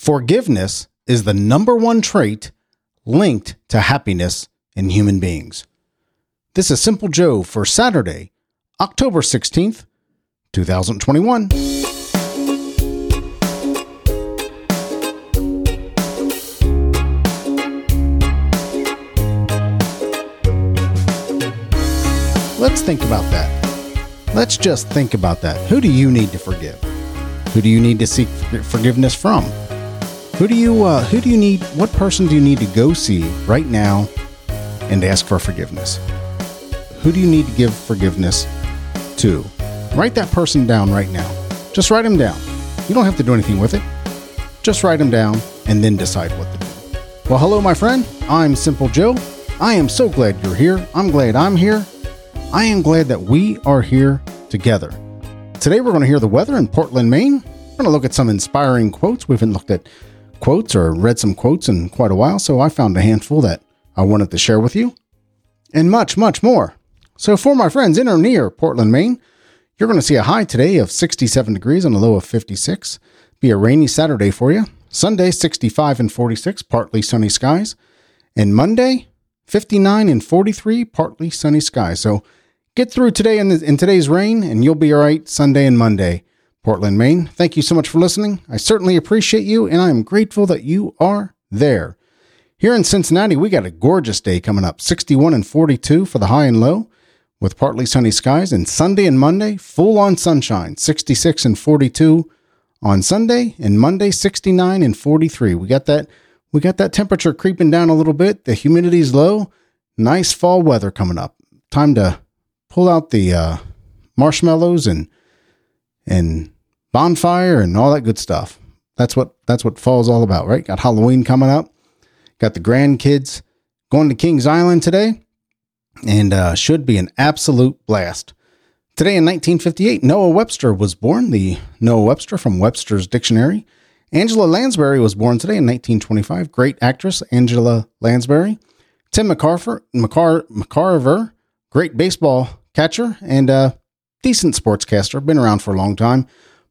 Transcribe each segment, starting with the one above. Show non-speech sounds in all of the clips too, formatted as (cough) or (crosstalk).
Forgiveness is the number one trait linked to happiness in human beings. This is Simple Joe for Saturday, October 16th, 2021. Let's think about that. Let's just think about that. Who do you need to forgive? Who do you need to seek forgiveness from? Who do you uh, who do you need? What person do you need to go see right now and ask for forgiveness? Who do you need to give forgiveness to? Write that person down right now. Just write them down. You don't have to do anything with it. Just write them down and then decide what to do. Well, hello, my friend. I'm Simple Joe. I am so glad you're here. I'm glad I'm here. I am glad that we are here together. Today, we're going to hear the weather in Portland, Maine. We're going to look at some inspiring quotes. We haven't looked at quotes or read some quotes in quite a while, so I found a handful that I wanted to share with you, and much, much more. So, for my friends in or near Portland, Maine, you're going to see a high today of 67 degrees and a low of 56. Be a rainy Saturday for you. Sunday, 65 and 46, partly sunny skies. And Monday, 59 and 43, partly sunny skies. So, get through today in, the, in today's rain, and you'll be all right Sunday and Monday. Portland, Maine. Thank you so much for listening. I certainly appreciate you, and I'm grateful that you are there. Here in Cincinnati, we got a gorgeous day coming up 61 and 42 for the high and low, with partly sunny skies, and Sunday and Monday, full on sunshine 66 and 42 on Sunday, and Monday 69 and 43. We got that. We got that temperature creeping down a little bit. The humidity's low. Nice fall weather coming up. Time to pull out the uh, marshmallows and and bonfire and all that good stuff. That's what that's what fall's all about, right? Got Halloween coming up. Got the grandkids going to Kings Island today, and uh, should be an absolute blast. Today in 1958, Noah Webster was born. The Noah Webster from Webster's Dictionary. Angela Lansbury was born today in 1925. Great actress Angela Lansbury. Tim McCarver, McCar- McCarver, great baseball catcher and uh, decent sportscaster, been around for a long time.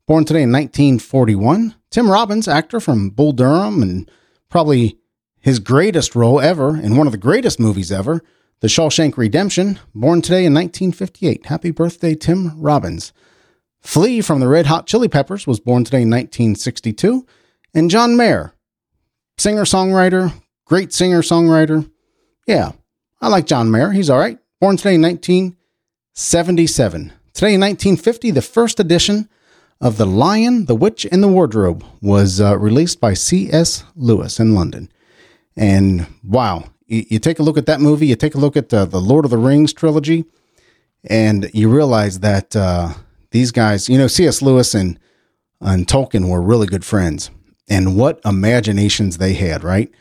Born today in 1941. Tim Robbins, actor from Bull Durham, and probably his greatest role ever in one of the greatest movies ever, The Shawshank Redemption. Born today in 1958. Happy birthday, Tim Robbins. Flea from the Red Hot Chili Peppers was born today in 1962. And John Mayer, singer songwriter, great singer songwriter. Yeah, I like John Mayer. He's all right. Born today in 1977. Today in 1950, the first edition of The Lion, the Witch, and the Wardrobe was uh, released by C.S. Lewis in London. And wow, you, you, take a look at that movie, you take a look at uh, the Lord of the Rings trilogy, and you realize that uh, these guys, you know, C.S. Lewis and, and Tolkien were really good friends. And what imaginations they had, right?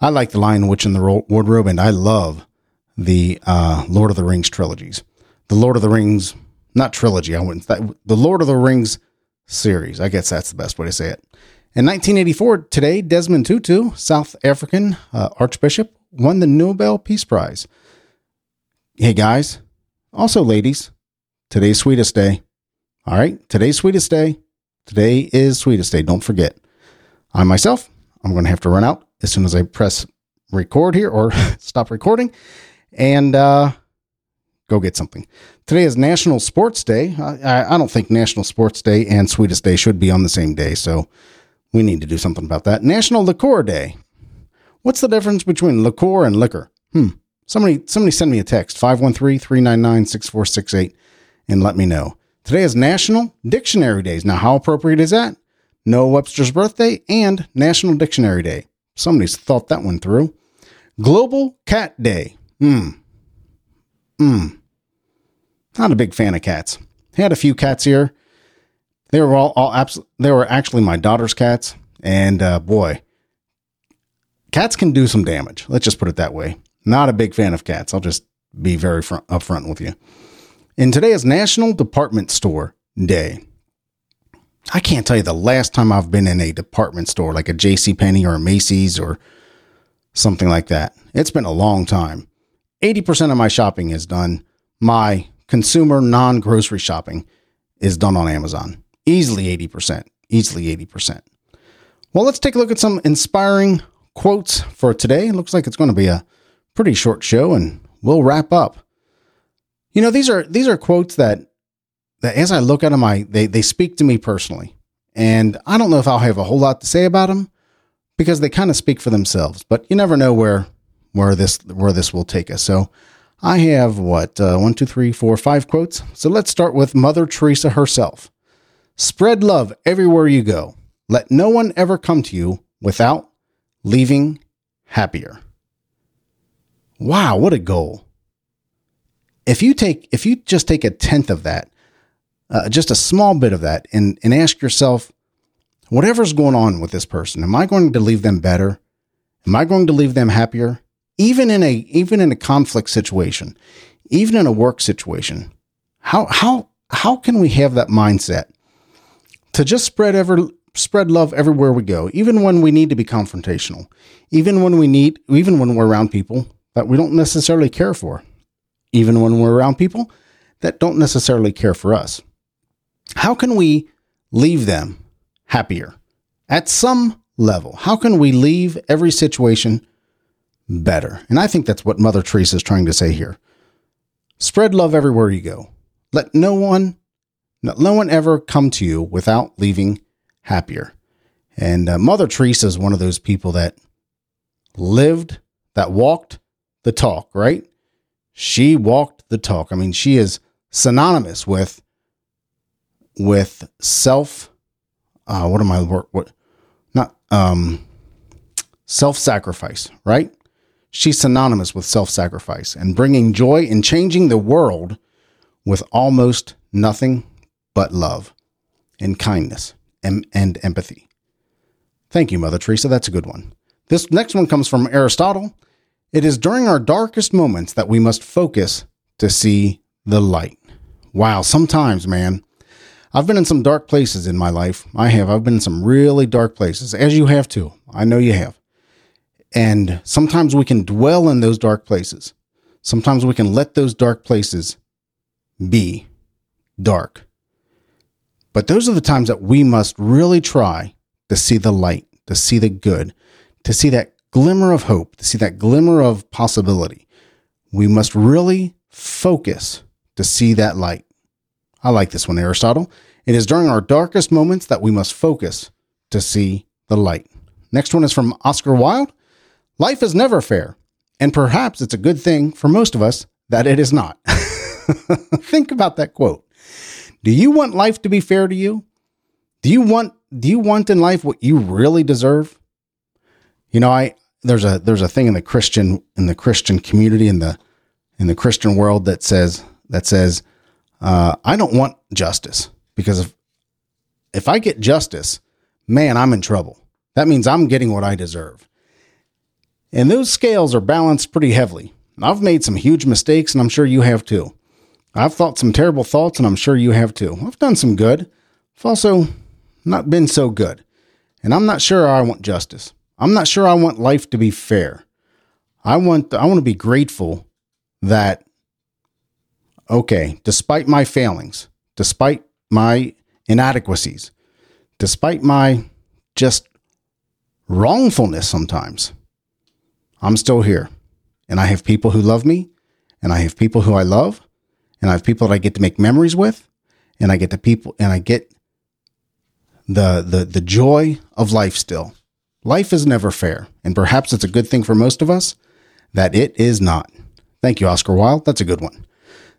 I like The Lion, the Witch, and the Wardrobe, and I love the uh, Lord of the Rings trilogies. The Lord of the Rings not trilogy. I wouldn't. That, the Lord of the Rings series. I guess that's the best way to say it. In 1984, today, Desmond Tutu, South African uh, Archbishop, won the Nobel Peace Prize. Hey guys, also ladies, today's sweetest day. All right, today's sweetest day. Today is sweetest day. Don't forget. I myself, I'm going to have to run out as soon as I press record here or (laughs) stop recording. And uh, go get something. Today is National Sports Day. I, I, don't think National Sports Day and Sweetest Day should be on the same day, so we need to do something about that. National Liqueur Day. What's the difference between liqueur and liquor? Hmm. Somebody, somebody send me a text 513-399-6468 and let me know. Today is National Dictionary Days. Now, how appropriate is that? Noah Webster's birthday and National Dictionary Day. Somebody's thought that one through. Global Cat Day. Hmm. Hmm. Not a big fan of cats. Had a few cats here. They were all, all abs- they were actually my daughter's cats, and uh, boy, cats can do some damage. Let's just put it that way. Not a big fan of cats. I'll just be very front, upfront with you. And today is National Department Store Day. I can't tell you the last time I've been in a department store like a J.C. Penney or a Macy's or something like that. It's been a long time. 80% of my shopping is done. My consumer non grocery shopping is done on Amazon. Easily 80%. Easily 80%. Well, let's take a look at some inspiring quotes for today. It looks like it's going to be a pretty short show and we'll wrap up. You know, these are these are quotes that that as I look at them, I they they speak to me personally. And I don't know if I'll have a whole lot to say about them because they kind of speak for themselves, but you never know where where this where this will take us. So I have what uh, one, two, three, four, five quotes. So let's start with Mother Teresa herself. Spread love everywhere you go. Let no one ever come to you without leaving happier. Wow, what a goal. If you take if you just take a tenth of that, uh, just a small bit of that and and ask yourself whatever's going on with this person, am I going to leave them better? Am I going to leave them happier? Even in a even in a conflict situation, even in a work situation, how how how can we have that mindset to just spread ever spread love everywhere we go, even when we need to be confrontational, even when we need even when we're around people that we don't necessarily care for, even when we're around people that don't necessarily care for us. How can we leave them happier at some level? How can we leave every situation better? And I think that's what Mother Teresa is trying to say here. Spread love everywhere you go. Let no one let no one ever come to you without leaving happier. And uh, Mother Teresa is one of those people that lived, that walked the talk, right? She walked the talk. I mean, she is synonymous with with self. Uh, what am I? What? Not um, self sacrifice, right? She's synonymous with self sacrifice and bringing joy and changing the world with almost nothing but love and kindness and, and empathy. Thank you, Mother Teresa. That's a good one. This next one comes from Aristotle. It is during our darkest moments that we must focus to see the light. Wow, sometimes, man. I've been in some dark places in my life. I have. I've been in some really dark places, as you have too. I know you have. And sometimes we can dwell in those dark places. Sometimes we can let those dark places be dark. But those are the times that we must really try to see the light, to see the good, to see that glimmer of hope, to see that glimmer of possibility. We must really focus to see that light. I like this one, Aristotle. It is during our darkest moments that we must focus to see the light. Next one is from Oscar Wilde. Life is never fair, and perhaps it's a good thing for most of us that it is not. (laughs) Think about that quote. Do you want life to be fair to you? Do you want do you want in life what you really deserve? You know, I there's a there's a thing in the Christian in the Christian community in the in the Christian world that says that says uh, I don't want justice because if if I get justice, man, I'm in trouble. That means I'm getting what I deserve. And those scales are balanced pretty heavily. I've made some huge mistakes, and I'm sure you have too. I've thought some terrible thoughts, and I'm sure you have too. I've done some good. I've also not been so good. And I'm not sure I want justice. I'm not sure I want life to be fair. I want I want to be grateful that okay, despite my failings, despite my inadequacies, despite my just wrongfulness sometimes, I'm still here. And I have people who love me, and I have people who I love, and I have people that I get to make memories with, and I get the people and I get the the the joy of life still. Life is never fair, and perhaps it's a good thing for most of us that it is not. Thank you, Oscar Wilde. That's a good one.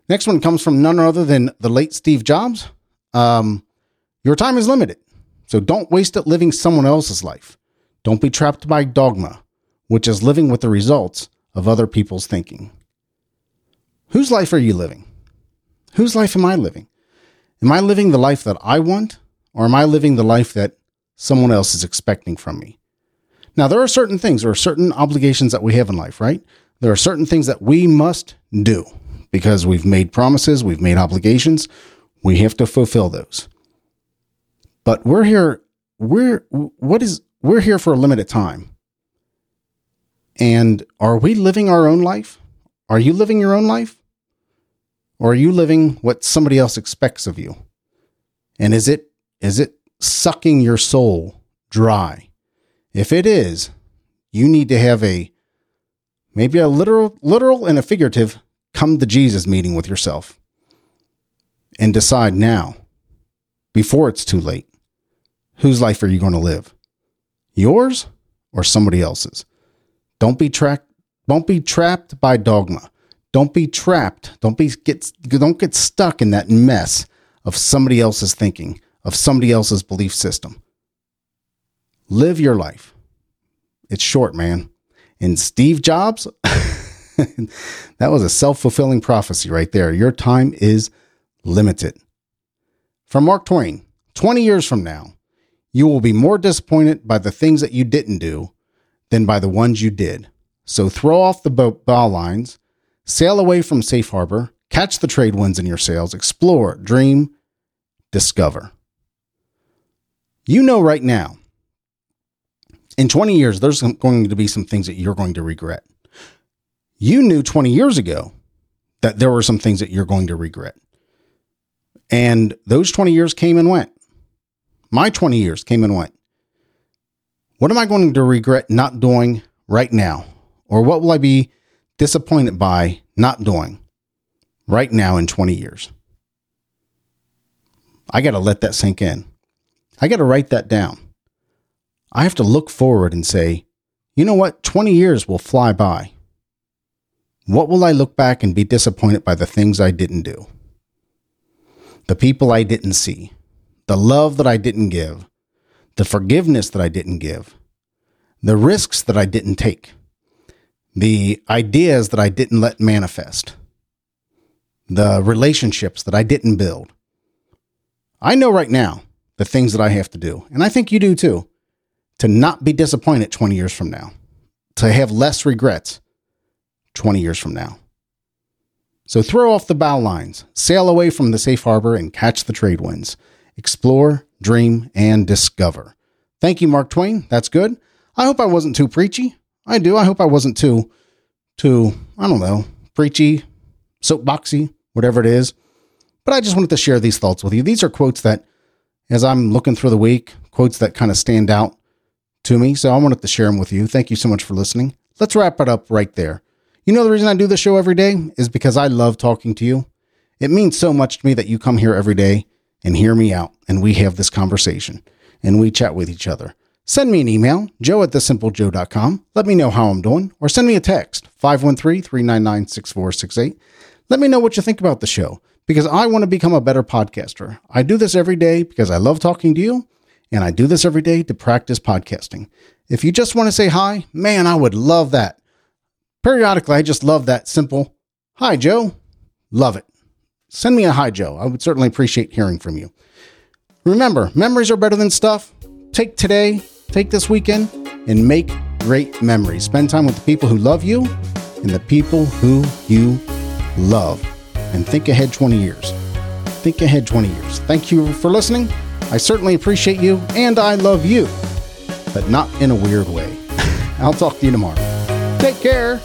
Next one comes from none other than the late Steve Jobs. Um, your time is limited, so don't waste it living someone else's life. Don't be trapped by dogma, which is living with the results of other people's thinking. Whose life are you living? Whose life am I living? Am I living the life that I want, or am I living the life that someone else is expecting from me? Now, there are certain things, there are certain obligations that we have in life, right? There are certain things that we must do because we've made promises, we've made obligations, we have to fulfill those. But we're here, we're, what is, we're here for a limited time. And are we living our own life? Are you living your own life? Or are you living what somebody else expects of you? And is it is it sucking your soul dry? If it is, you need to have a maybe a literal literal and a figurative come to Jesus meeting with yourself and decide now before it's too late whose life are you going to live? Yours or somebody else's? Don't be trapped don't be trapped by dogma. Don't be trapped. Don't be get don't get stuck in that mess of somebody else's thinking, of somebody else's belief system. Live your life. It's short, man. And Steve Jobs, (laughs) that was a self fulfilling prophecy right there. Your time is limited. From Mark Twain 20 years from now, you will be more disappointed by the things that you didn't do than by the ones you did. So throw off the bow lines, sail away from safe harbor, catch the trade winds in your sails, explore, dream, discover. You know right now, in 20 years, there's going to be some things that you're going to regret. You knew 20 years ago that there were some things that you're going to regret. And those 20 years came and went. My 20 years came and went. What am I going to regret not doing right now? Or what will I be disappointed by not doing right now in 20 years? I got to let that sink in. I got to write that down. I have to look forward and say, you know what? 20 years will fly by. What will I look back and be disappointed by the things I didn't do? The people I didn't see, the love that I didn't give, the forgiveness that I didn't give, the risks that I didn't take, the ideas that I didn't let manifest, the relationships that I didn't build. I know right now the things that I have to do, and I think you do too to not be disappointed 20 years from now, to have less regrets 20 years from now. So throw off the bow lines, sail away from the safe harbor, and catch the trade winds. Explore, dream, and discover. Thank you, Mark Twain. That's good. I hope I wasn't too preachy. I do. I hope I wasn't too, too, I don't know, preachy, soapboxy, whatever it is. But I just wanted to share these thoughts with you. These are quotes that, as I'm looking through the week, quotes that kind of stand out to me. So I wanted to share them with you. Thank you so much for listening. Let's wrap it up right there. You know, the reason I do this show every day is because I love talking to you. It means so much to me that you come here every day and hear me out and we have this conversation and we chat with each other. Send me an email, joe at thesimplejoe.com. Let me know how I'm doing or send me a text, 513 399 6468. Let me know what you think about the show because I want to become a better podcaster. I do this every day because I love talking to you and I do this every day to practice podcasting. If you just want to say hi, man, I would love that. Periodically, I just love that simple, hi, Joe. Love it. Send me a hi, Joe. I would certainly appreciate hearing from you. Remember, memories are better than stuff. Take today, take this weekend, and make great memories. Spend time with the people who love you and the people who you love. And think ahead 20 years. Think ahead 20 years. Thank you for listening. I certainly appreciate you and I love you, but not in a weird way. (laughs) I'll talk to you tomorrow. Take care.